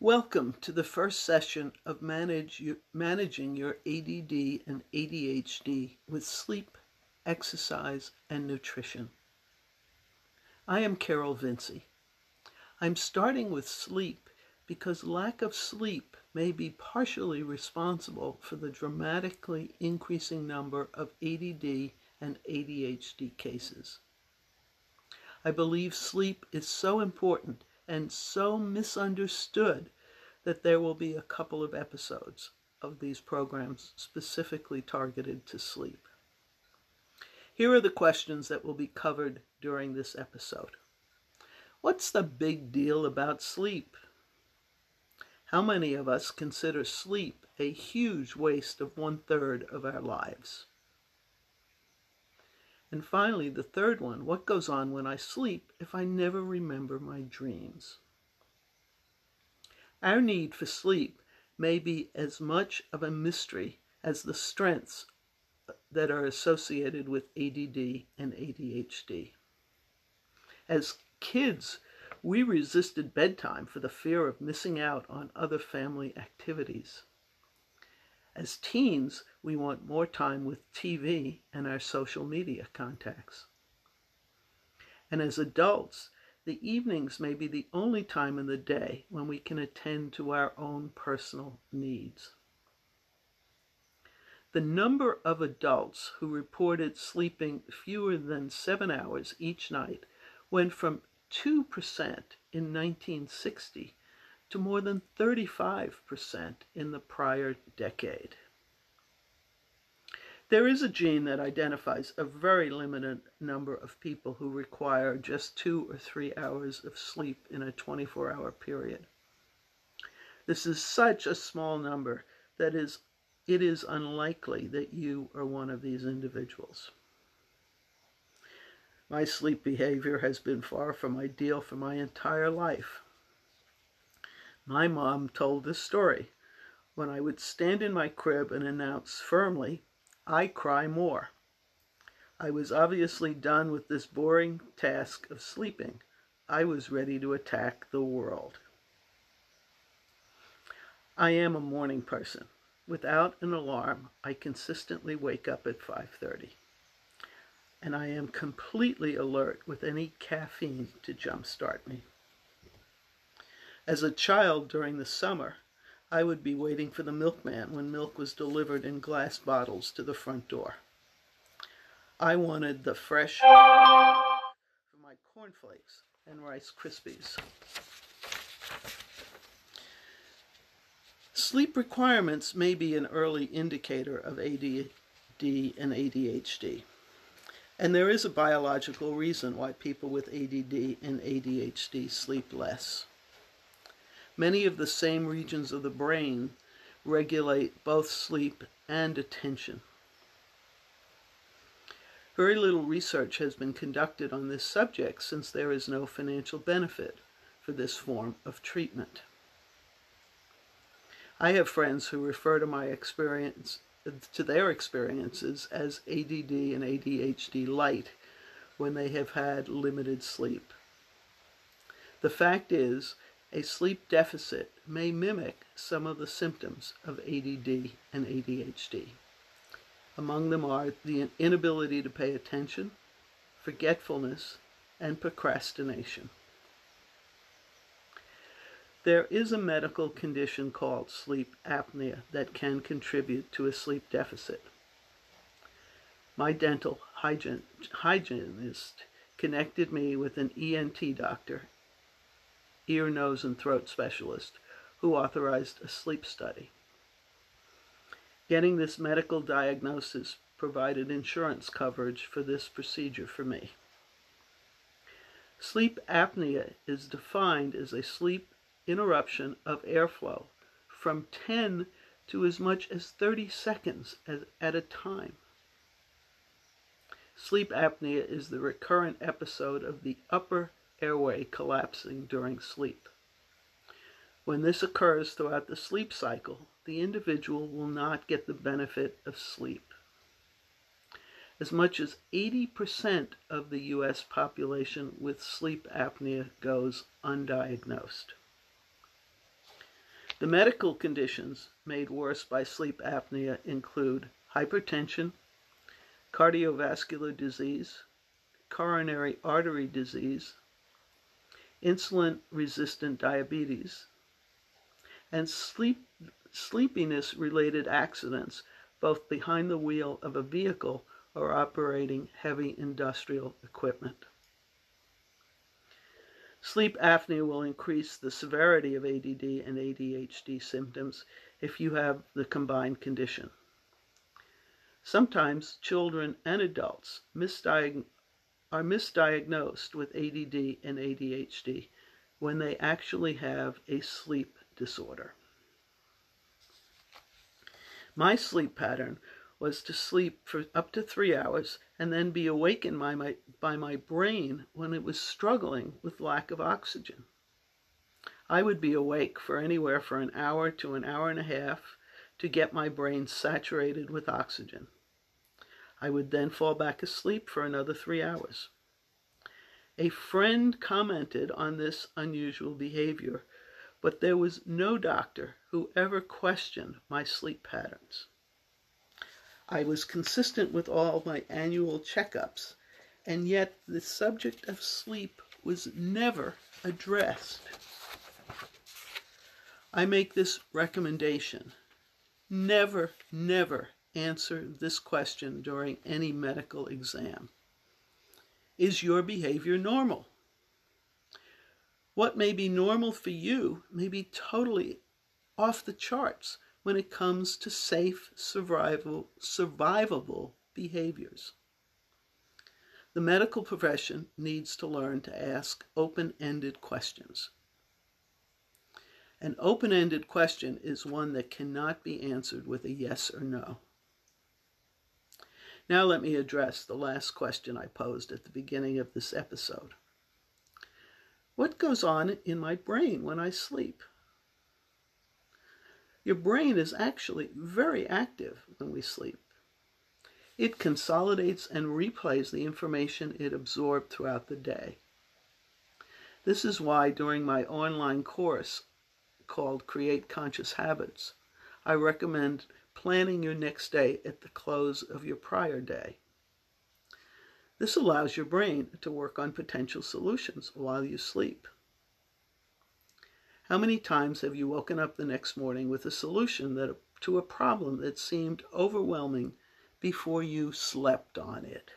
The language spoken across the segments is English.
Welcome to the first session of manage Managing Your ADD and ADHD with Sleep, Exercise, and Nutrition. I am Carol Vinci. I'm starting with sleep because lack of sleep may be partially responsible for the dramatically increasing number of ADD and ADHD cases. I believe sleep is so important and so misunderstood that there will be a couple of episodes of these programs specifically targeted to sleep. Here are the questions that will be covered during this episode. What's the big deal about sleep? How many of us consider sleep a huge waste of one third of our lives? And finally, the third one what goes on when I sleep if I never remember my dreams? Our need for sleep may be as much of a mystery as the strengths that are associated with ADD and ADHD. As kids, we resisted bedtime for the fear of missing out on other family activities. As teens, we want more time with TV and our social media contacts. And as adults, the evenings may be the only time in the day when we can attend to our own personal needs. The number of adults who reported sleeping fewer than seven hours each night went from 2% in 1960 to more than 35% in the prior decade. There is a gene that identifies a very limited number of people who require just two or three hours of sleep in a 24 hour period. This is such a small number that is, it is unlikely that you are one of these individuals. My sleep behavior has been far from ideal for my entire life. My mom told this story when I would stand in my crib and announce firmly, I cry more. I was obviously done with this boring task of sleeping. I was ready to attack the world. I am a morning person. Without an alarm, I consistently wake up at 5:30. And I am completely alert with any caffeine to jumpstart me. As a child during the summer, I would be waiting for the milkman when milk was delivered in glass bottles to the front door. I wanted the fresh for my cornflakes and Rice Krispies. Sleep requirements may be an early indicator of ADD and ADHD. And there is a biological reason why people with ADD and ADHD sleep less. Many of the same regions of the brain regulate both sleep and attention. Very little research has been conducted on this subject since there is no financial benefit for this form of treatment. I have friends who refer to my experience to their experiences as ADD and ADHD light when they have had limited sleep. The fact is a sleep deficit may mimic some of the symptoms of ADD and ADHD. Among them are the inability to pay attention, forgetfulness, and procrastination. There is a medical condition called sleep apnea that can contribute to a sleep deficit. My dental hygienist connected me with an ENT doctor ear, nose, and throat specialist who authorized a sleep study. Getting this medical diagnosis provided insurance coverage for this procedure for me. Sleep apnea is defined as a sleep interruption of airflow from 10 to as much as 30 seconds at a time. Sleep apnea is the recurrent episode of the upper airway collapsing during sleep. When this occurs throughout the sleep cycle, the individual will not get the benefit of sleep. As much as 80% of the US population with sleep apnea goes undiagnosed. The medical conditions made worse by sleep apnea include hypertension, cardiovascular disease, coronary artery disease, insulin resistant diabetes, and sleep, sleepiness related accidents, both behind the wheel of a vehicle or operating heavy industrial equipment. Sleep apnea will increase the severity of ADD and ADHD symptoms if you have the combined condition. Sometimes children and adults misdiag- are misdiagnosed with ADD and ADHD when they actually have a sleep disorder. My sleep pattern was to sleep for up to three hours and then be awakened by my, by my brain when it was struggling with lack of oxygen. I would be awake for anywhere for an hour to an hour and a half to get my brain saturated with oxygen. I would then fall back asleep for another three hours. A friend commented on this unusual behavior, but there was no doctor who ever questioned my sleep patterns. I was consistent with all my annual checkups, and yet the subject of sleep was never addressed. I make this recommendation. Never, never answer this question during any medical exam. Is your behavior normal? What may be normal for you may be totally off the charts when it comes to safe, survival, survivable behaviors. The medical profession needs to learn to ask open ended questions. An open ended question is one that cannot be answered with a yes or no. Now, let me address the last question I posed at the beginning of this episode. What goes on in my brain when I sleep? Your brain is actually very active when we sleep. It consolidates and replays the information it absorbed throughout the day. This is why during my online course called Create Conscious Habits, I recommend planning your next day at the close of your prior day. This allows your brain to work on potential solutions while you sleep. How many times have you woken up the next morning with a solution that, to a problem that seemed overwhelming before you slept on it?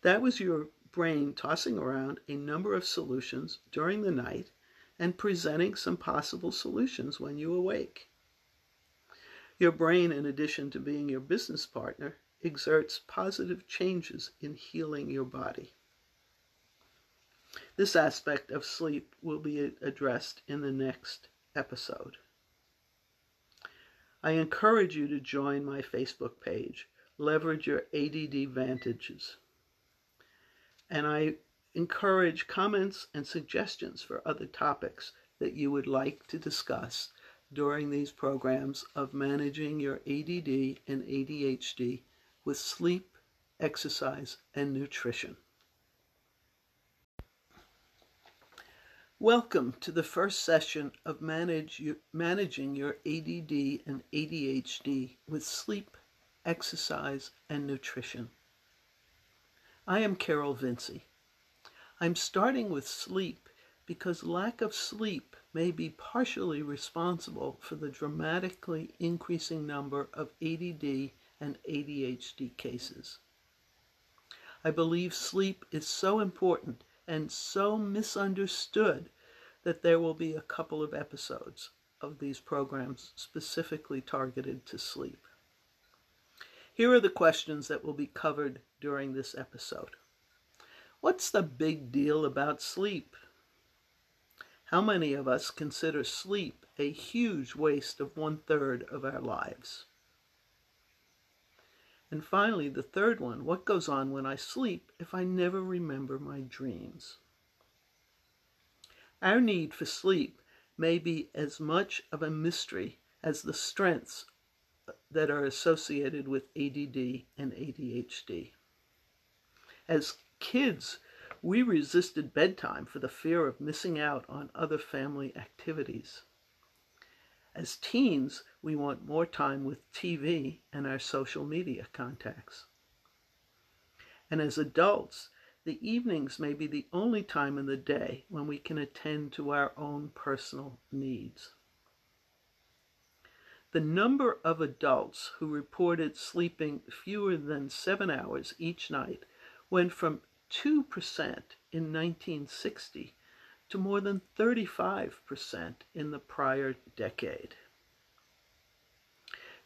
That was your brain tossing around a number of solutions during the night and presenting some possible solutions when you awake. Your brain, in addition to being your business partner, exerts positive changes in healing your body. This aspect of sleep will be addressed in the next episode. I encourage you to join my Facebook page, Leverage Your ADD Vantages. And I encourage comments and suggestions for other topics that you would like to discuss during these programs of managing your ADD and ADHD with sleep, exercise, and nutrition. Welcome to the first session of manage managing your ADD and ADHD with sleep, exercise, and nutrition. I am Carol Vinci. I'm starting with sleep because lack of sleep may be partially responsible for the dramatically increasing number of ADD and ADHD cases. I believe sleep is so important and so misunderstood that there will be a couple of episodes of these programs specifically targeted to sleep. Here are the questions that will be covered during this episode. What's the big deal about sleep? How many of us consider sleep a huge waste of one third of our lives? And finally, the third one what goes on when I sleep if I never remember my dreams? Our need for sleep may be as much of a mystery as the strengths that are associated with ADD and ADHD. As kids, We resisted bedtime for the fear of missing out on other family activities. As teens, we want more time with TV and our social media contacts. And as adults, the evenings may be the only time in the day when we can attend to our own personal needs. The number of adults who reported sleeping fewer than seven hours each night went from 2% in 1960 to more than 35% in the prior decade.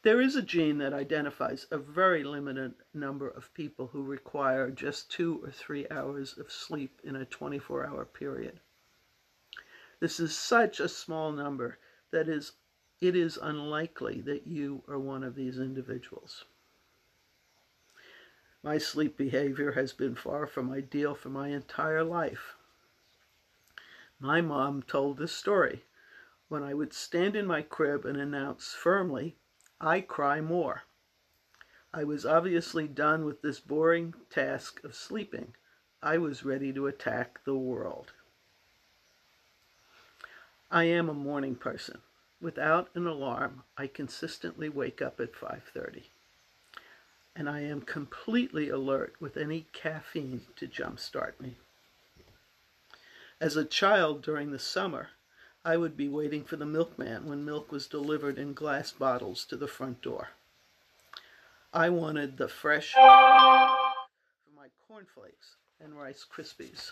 There is a gene that identifies a very limited number of people who require just two or three hours of sleep in a 24 hour period. This is such a small number that is it is unlikely that you are one of these individuals. My sleep behavior has been far from ideal for my entire life. My mom told this story when I would stand in my crib and announce firmly, I cry more. I was obviously done with this boring task of sleeping. I was ready to attack the world. I am a morning person. Without an alarm, I consistently wake up at 5:30. And I am completely alert with any caffeine to jumpstart me. As a child during the summer, I would be waiting for the milkman when milk was delivered in glass bottles to the front door. I wanted the fresh for my cornflakes and Rice Krispies.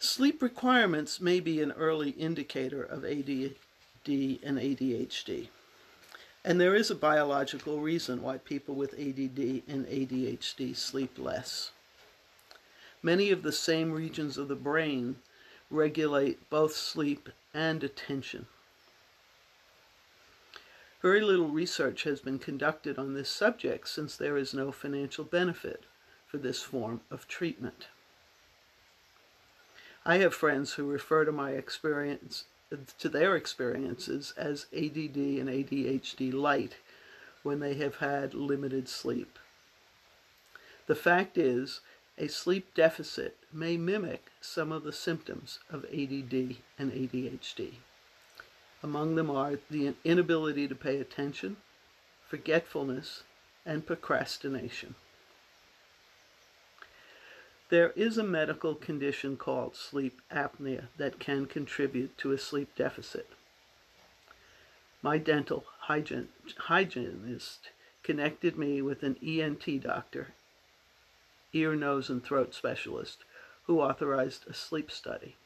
Sleep requirements may be an early indicator of ADD and ADHD. And there is a biological reason why people with ADD and ADHD sleep less. Many of the same regions of the brain regulate both sleep and attention. Very little research has been conducted on this subject since there is no financial benefit for this form of treatment. I have friends who refer to my experience to their experiences as ADD and ADHD light when they have had limited sleep. The fact is, a sleep deficit may mimic some of the symptoms of ADD and ADHD. Among them are the inability to pay attention, forgetfulness, and procrastination. There is a medical condition called sleep apnea that can contribute to a sleep deficit. My dental hygienist connected me with an ENT doctor, ear, nose, and throat specialist, who authorized a sleep study.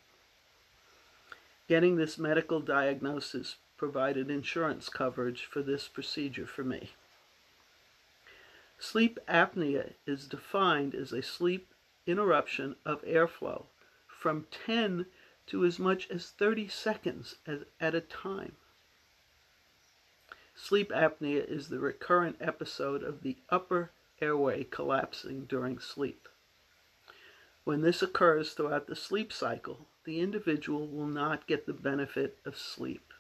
Getting this medical diagnosis provided insurance coverage for this procedure for me. Sleep apnea is defined as a sleep interruption of airflow from 10 to as much as 30 seconds at a time. Sleep apnea is the recurrent episode of the upper airway collapsing during sleep. When this occurs throughout the sleep cycle, the individual will not get the benefit of sleep.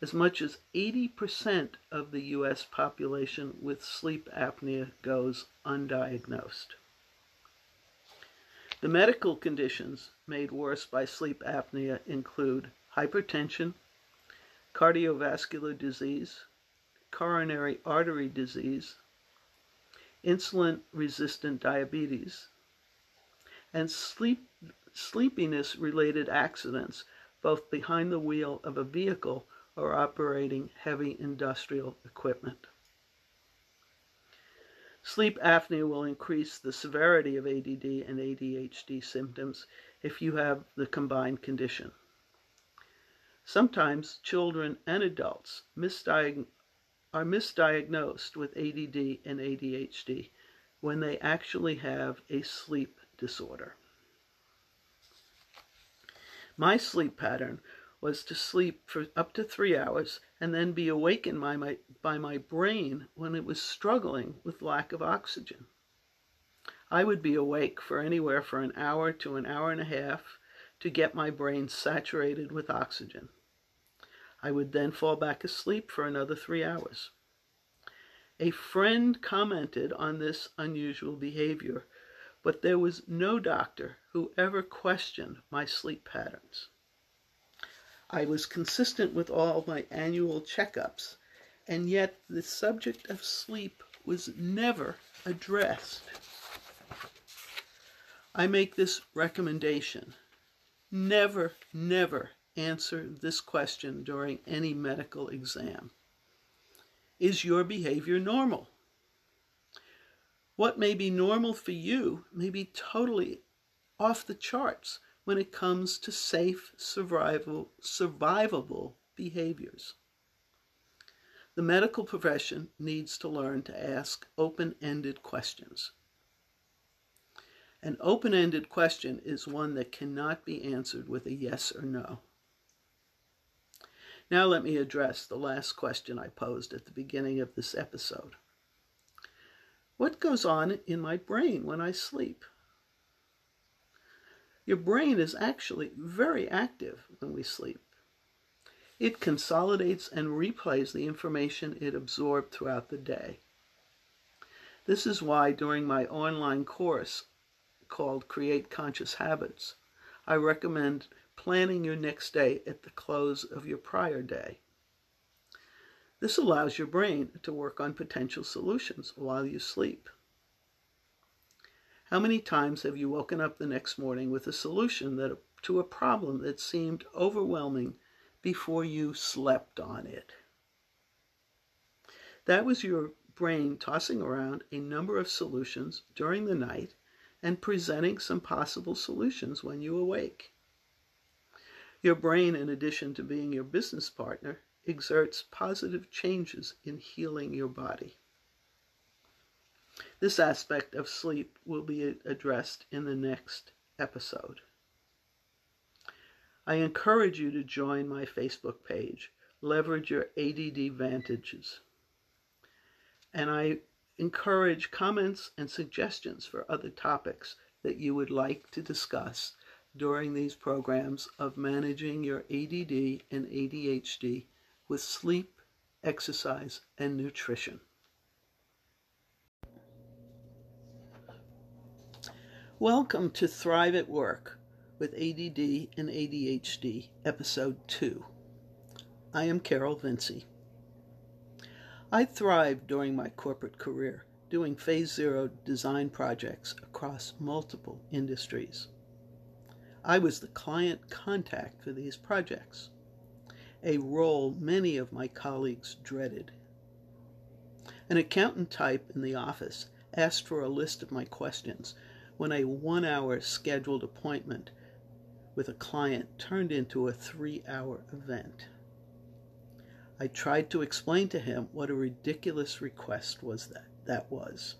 As much as 80% of the US population with sleep apnea goes undiagnosed. The medical conditions made worse by sleep apnea include hypertension, cardiovascular disease, coronary artery disease, insulin resistant diabetes, and sleep, sleepiness related accidents, both behind the wheel of a vehicle or operating heavy industrial equipment. Sleep apnea will increase the severity of ADD and ADHD symptoms if you have the combined condition. Sometimes children and adults misdiag- are misdiagnosed with ADD and ADHD when they actually have a sleep disorder. My sleep pattern was to sleep for up to three hours and then be awakened by my, by my brain when it was struggling with lack of oxygen. I would be awake for anywhere for an hour to an hour and a half to get my brain saturated with oxygen. I would then fall back asleep for another three hours. A friend commented on this unusual behavior, but there was no doctor who ever questioned my sleep patterns. I was consistent with all my annual checkups, and yet the subject of sleep was never addressed. I make this recommendation. Never, never answer this question during any medical exam. Is your behavior normal? What may be normal for you may be totally off the charts when it comes to safe, survival, survivable behaviors. The medical profession needs to learn to ask open ended questions. An open ended question is one that cannot be answered with a yes or no. Now, let me address the last question I posed at the beginning of this episode. What goes on in my brain when I sleep? Your brain is actually very active when we sleep. It consolidates and replays the information it absorbed throughout the day. This is why during my online course called Create Conscious Habits, I recommend planning your next day at the close of your prior day. This allows your brain to work on potential solutions while you sleep. How many times have you woken up the next morning with a solution that, to a problem that seemed overwhelming before you slept on it? That was your brain tossing around a number of solutions during the night and presenting some possible solutions when you awake. Your brain, in addition to being your business partner, exerts positive changes in healing your body. This aspect of sleep will be addressed in the next episode. I encourage you to join my Facebook page, Leverage Your ADD Vantages. And I encourage comments and suggestions for other topics that you would like to discuss during these programs of managing your ADD and ADHD with sleep, exercise, and nutrition. Welcome to Thrive at Work with ADD and ADHD, Episode 2. I am Carol Vinci. I thrived during my corporate career doing Phase Zero design projects across multiple industries. I was the client contact for these projects, a role many of my colleagues dreaded. An accountant type in the office asked for a list of my questions when a one hour scheduled appointment with a client turned into a three hour event. I tried to explain to him what a ridiculous request was that that was.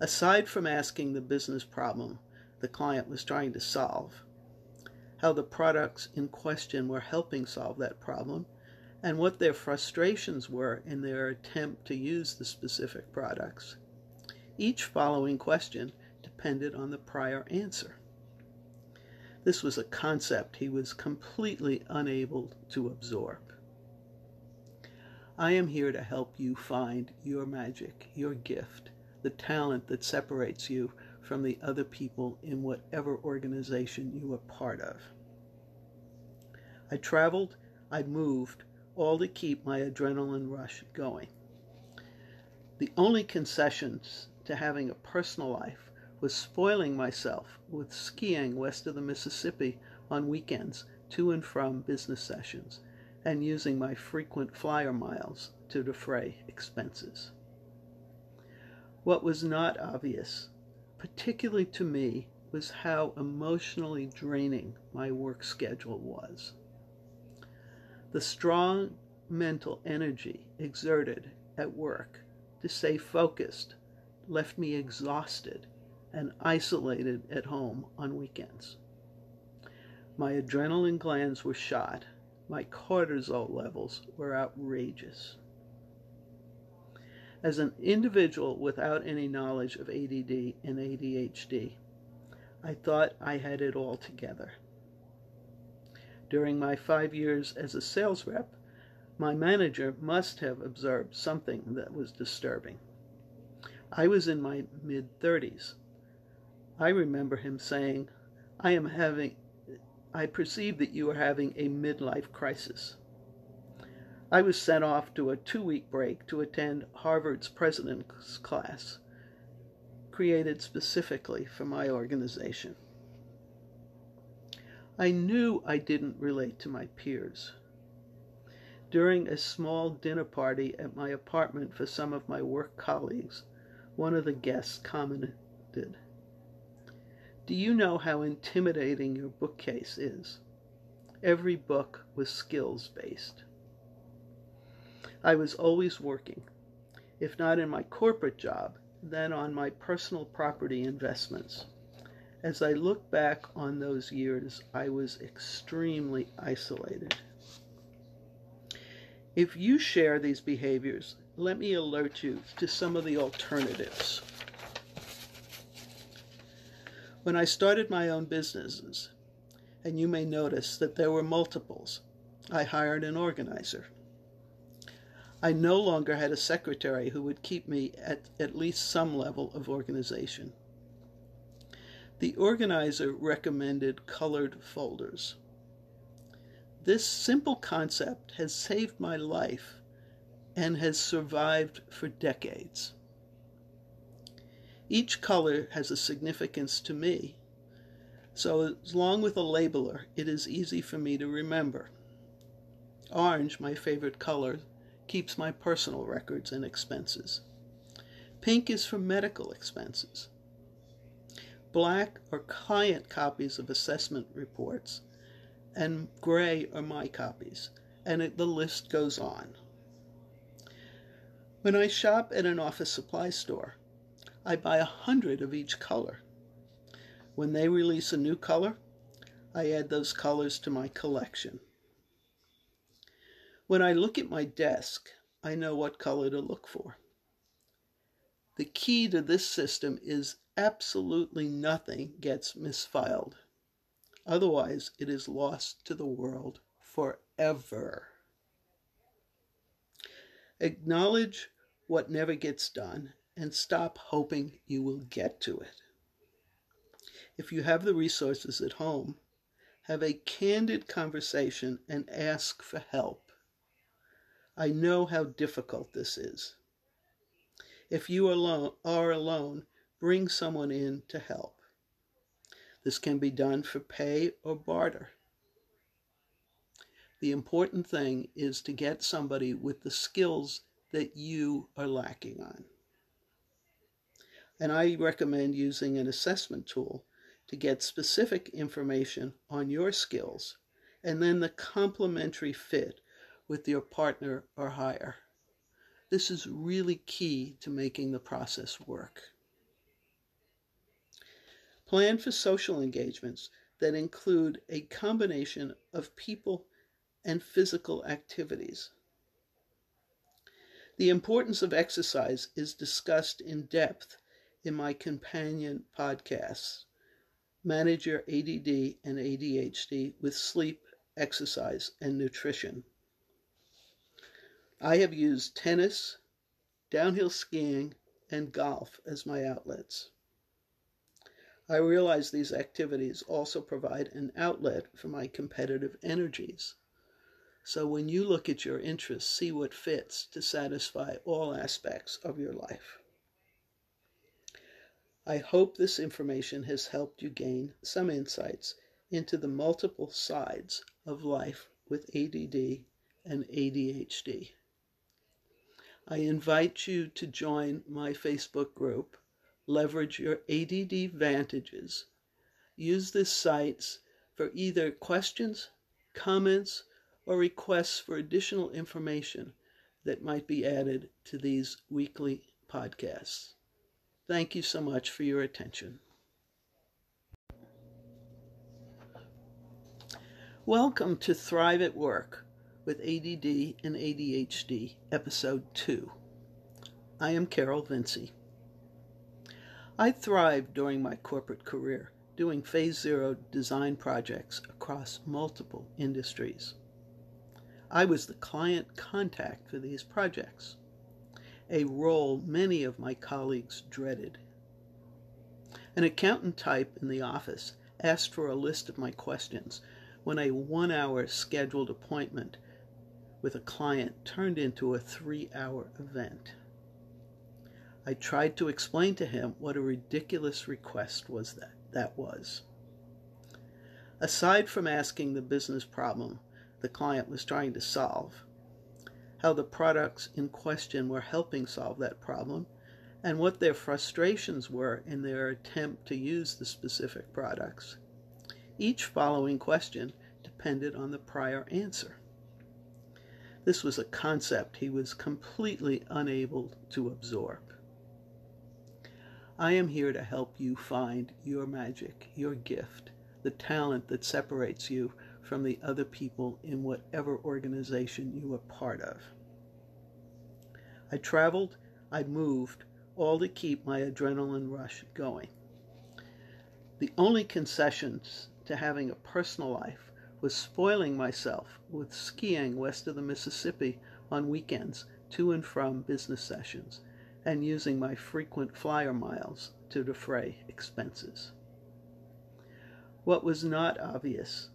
Aside from asking the business problem the client was trying to solve, how the products in question were helping solve that problem, and what their frustrations were in their attempt to use the specific products. Each following question depended on the prior answer. This was a concept he was completely unable to absorb. I am here to help you find your magic, your gift, the talent that separates you from the other people in whatever organization you are part of. I traveled, I moved, all to keep my adrenaline rush going. The only concessions to having a personal life was spoiling myself with skiing west of the Mississippi on weekends to and from business sessions and using my frequent flyer miles to defray expenses. What was not obvious particularly to me, was how emotionally draining my work schedule was. The strong mental energy exerted at work to stay focused left me exhausted and isolated at home on weekends. My adrenaline glands were shot. My cortisol levels were outrageous. As an individual without any knowledge of ADD and ADHD, I thought I had it all together. During my five years as a sales rep, My manager must have observed something that was disturbing. I was in my mid 30s. I remember him saying, I am having, I perceive that you are having a midlife crisis. I was sent off to a two week break to attend Harvard's president's class, created specifically for my organization. I knew I didn't relate to my peers. During a small dinner party at my apartment for some of my work colleagues, one of the guests commented, Do you know how intimidating your bookcase is? Every book was skills based. I was always working, if not in my corporate job, then on my personal property investments. As I look back on those years, I was extremely isolated. If you share these behaviors, let me alert you to some of the alternatives. When I started my own businesses, and you may notice that there were multiples, I hired an organizer. I no longer had a secretary who would keep me at at least some level of organization. The organizer recommended colored folders. This simple concept has saved my life and has survived for decades. Each color has a significance to me, so as long with a labeler, it is easy for me to remember. Orange, my favorite color, keeps my personal records and expenses. Pink is for medical expenses. Black are client copies of assessment reports and gray are my copies, and it, the list goes on. When I shop at an office supply store, I buy a hundred of each color. When they release a new color, I add those colors to my collection. When I look at my desk, I know what color to look for. The key to this system is absolutely nothing gets misfiled. Otherwise, it is lost to the world forever. Acknowledge what never gets done and stop hoping you will get to it. If you have the resources at home, have a candid conversation and ask for help. I know how difficult this is. If you alone, are alone, bring someone in to help. This can be done for pay or barter. The important thing is to get somebody with the skills that you are lacking on. And I recommend using an assessment tool to get specific information on your skills and then the complementary fit with your partner or hire. This is really key to making the process work. Plan for social engagements that include a combination of people and physical activities. The importance of exercise is discussed in depth in my companion podcasts, Manage Your ADD and ADHD with Sleep, Exercise, and Nutrition. I have used tennis, downhill skiing, and golf as my outlets. I realize these activities also provide an outlet for my competitive energies. So when you look at your interests, see what fits to satisfy all aspects of your life. I hope this information has helped you gain some insights into the multiple sides of life with ADD and ADHD. I invite you to join my Facebook group leverage your ADD vantages. Use this sites for either questions, comments, or requests for additional information that might be added to these weekly podcasts. Thank you so much for your attention. Welcome to Thrive at Work with ADD and ADHD, Episode 2. I am Carol Vinci. I thrived during my corporate career doing phase zero design projects across multiple industries. I was the client contact for these projects, a role many of my colleagues dreaded. An accountant type in the office asked for a list of my questions when a one hour scheduled appointment with a client turned into a three hour event. I tried to explain to him what a ridiculous request was that that was. Aside from asking the business problem the client was trying to solve, how the products in question were helping solve that problem, and what their frustrations were in their attempt to use the specific products. Each following question depended on the prior answer. This was a concept he was completely unable to absorb. I am here to help you find your magic, your gift, the talent that separates you from the other people in whatever organization you are part of. I traveled, I moved, all to keep my adrenaline rush going. The only concessions to having a personal life was spoiling myself with skiing west of the Mississippi on weekends to and from business sessions and using my frequent flyer miles to defray expenses. What was not obvious,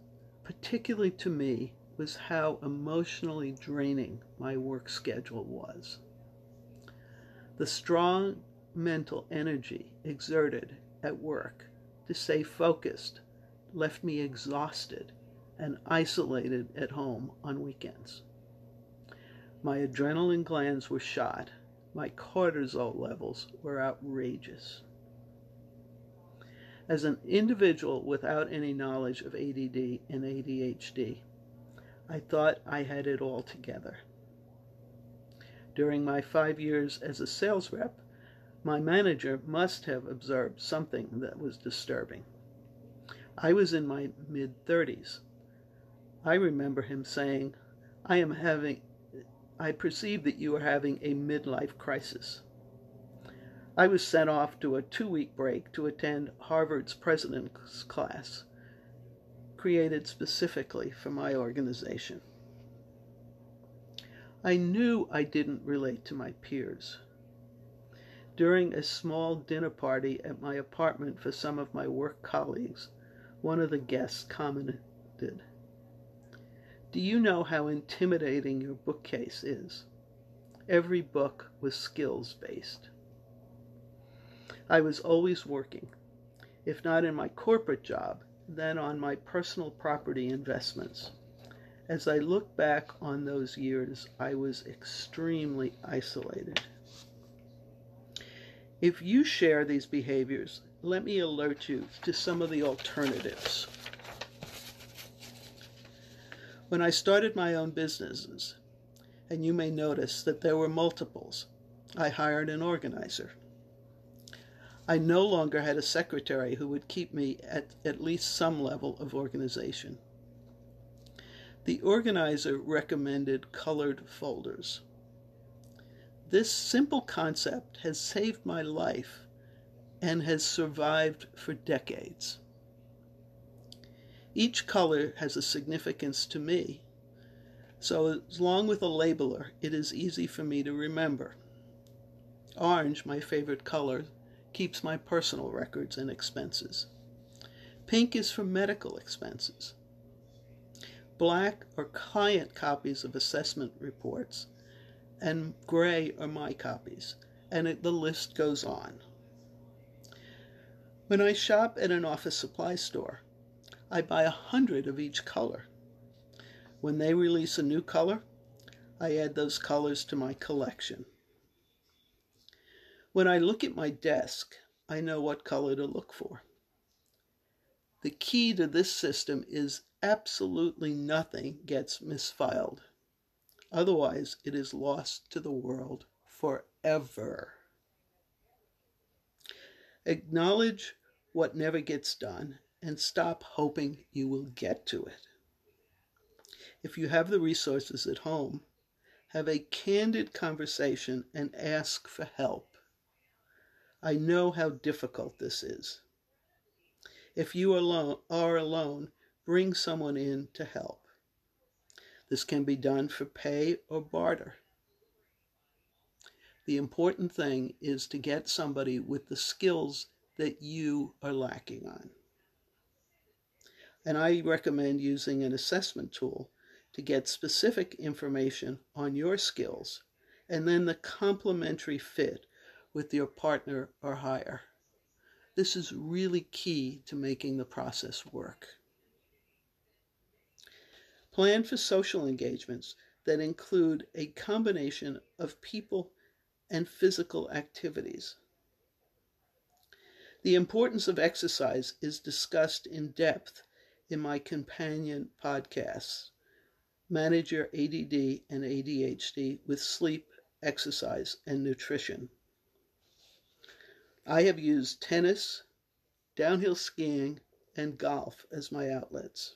particularly to me, was how emotionally draining my work schedule was. The strong mental energy exerted at work to stay focused left me exhausted and isolated at home on weekends. My adrenaline glands were shot. My cortisol levels were outrageous. As an individual without any knowledge of ADD and ADHD, I thought I had it all together. During my five years as a sales rep, my manager must have observed something that was disturbing. I was in my mid 30s I remember him saying, I am having, I perceive that you are having a midlife crisis. I was sent off to a two week break to attend Harvard's president's class, created specifically for my organization. I knew I didn't relate to my peers. During a small dinner party at my apartment for some of my work colleagues, one of the guests commented, do you know how intimidating your bookcase is? Every book was skills based. I was always working, if not in my corporate job, then on my personal property investments. As I look back on those years, I was extremely isolated. If you share these behaviors, let me alert you to some of the alternatives. When I started my own businesses, and you may notice that there were multiples, I hired an organizer. I no longer had a secretary who would keep me at at least some level of organization. The organizer recommended colored folders. This simple concept has saved my life and has survived for decades. Each color has a significance to me, so as long with a labeler, it is easy for me to remember. Orange, my favorite color, keeps my personal records and expenses. Pink is for medical expenses. Black are client copies of assessment reports, and gray are my copies, and it, the list goes on. When I shop at an office supply store, I buy a hundred of each color. When they release a new color, I add those colors to my collection. When I look at my desk, I know what color to look for. The key to this system is absolutely nothing gets misfiled. Otherwise, it is lost to the world forever. Acknowledge what never gets done and stop hoping you will get to it. If you have the resources at home, have a candid conversation and ask for help. I know how difficult this is. If you alone are alone, bring someone in to help. This can be done for pay or barter. The important thing is to get somebody with the skills that you are lacking on. And I recommend using an assessment tool to get specific information on your skills and then the complementary fit with your partner or hire. This is really key to making the process work. Plan for social engagements that include a combination of people and physical activities. The importance of exercise is discussed in depth in my companion podcasts Manage Your ADD and ADHD with Sleep, Exercise, and Nutrition. I have used tennis, downhill skiing, and golf as my outlets.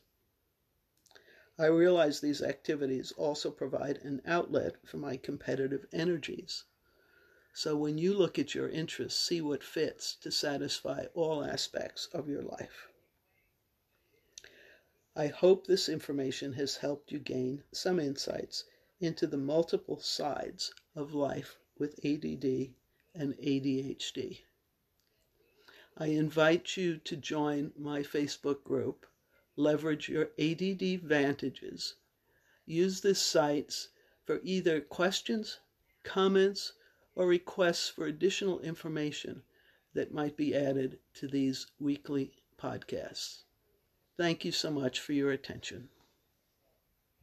I realize these activities also provide an outlet for my competitive energies. So when you look at your interests, see what fits to satisfy all aspects of your life. I hope this information has helped you gain some insights into the multiple sides of life with ADD and ADHD. I invite you to join my Facebook group, Leverage Your ADD Vantages. Use this site for either questions, comments, or requests for additional information that might be added to these weekly podcasts. Thank you so much for your attention.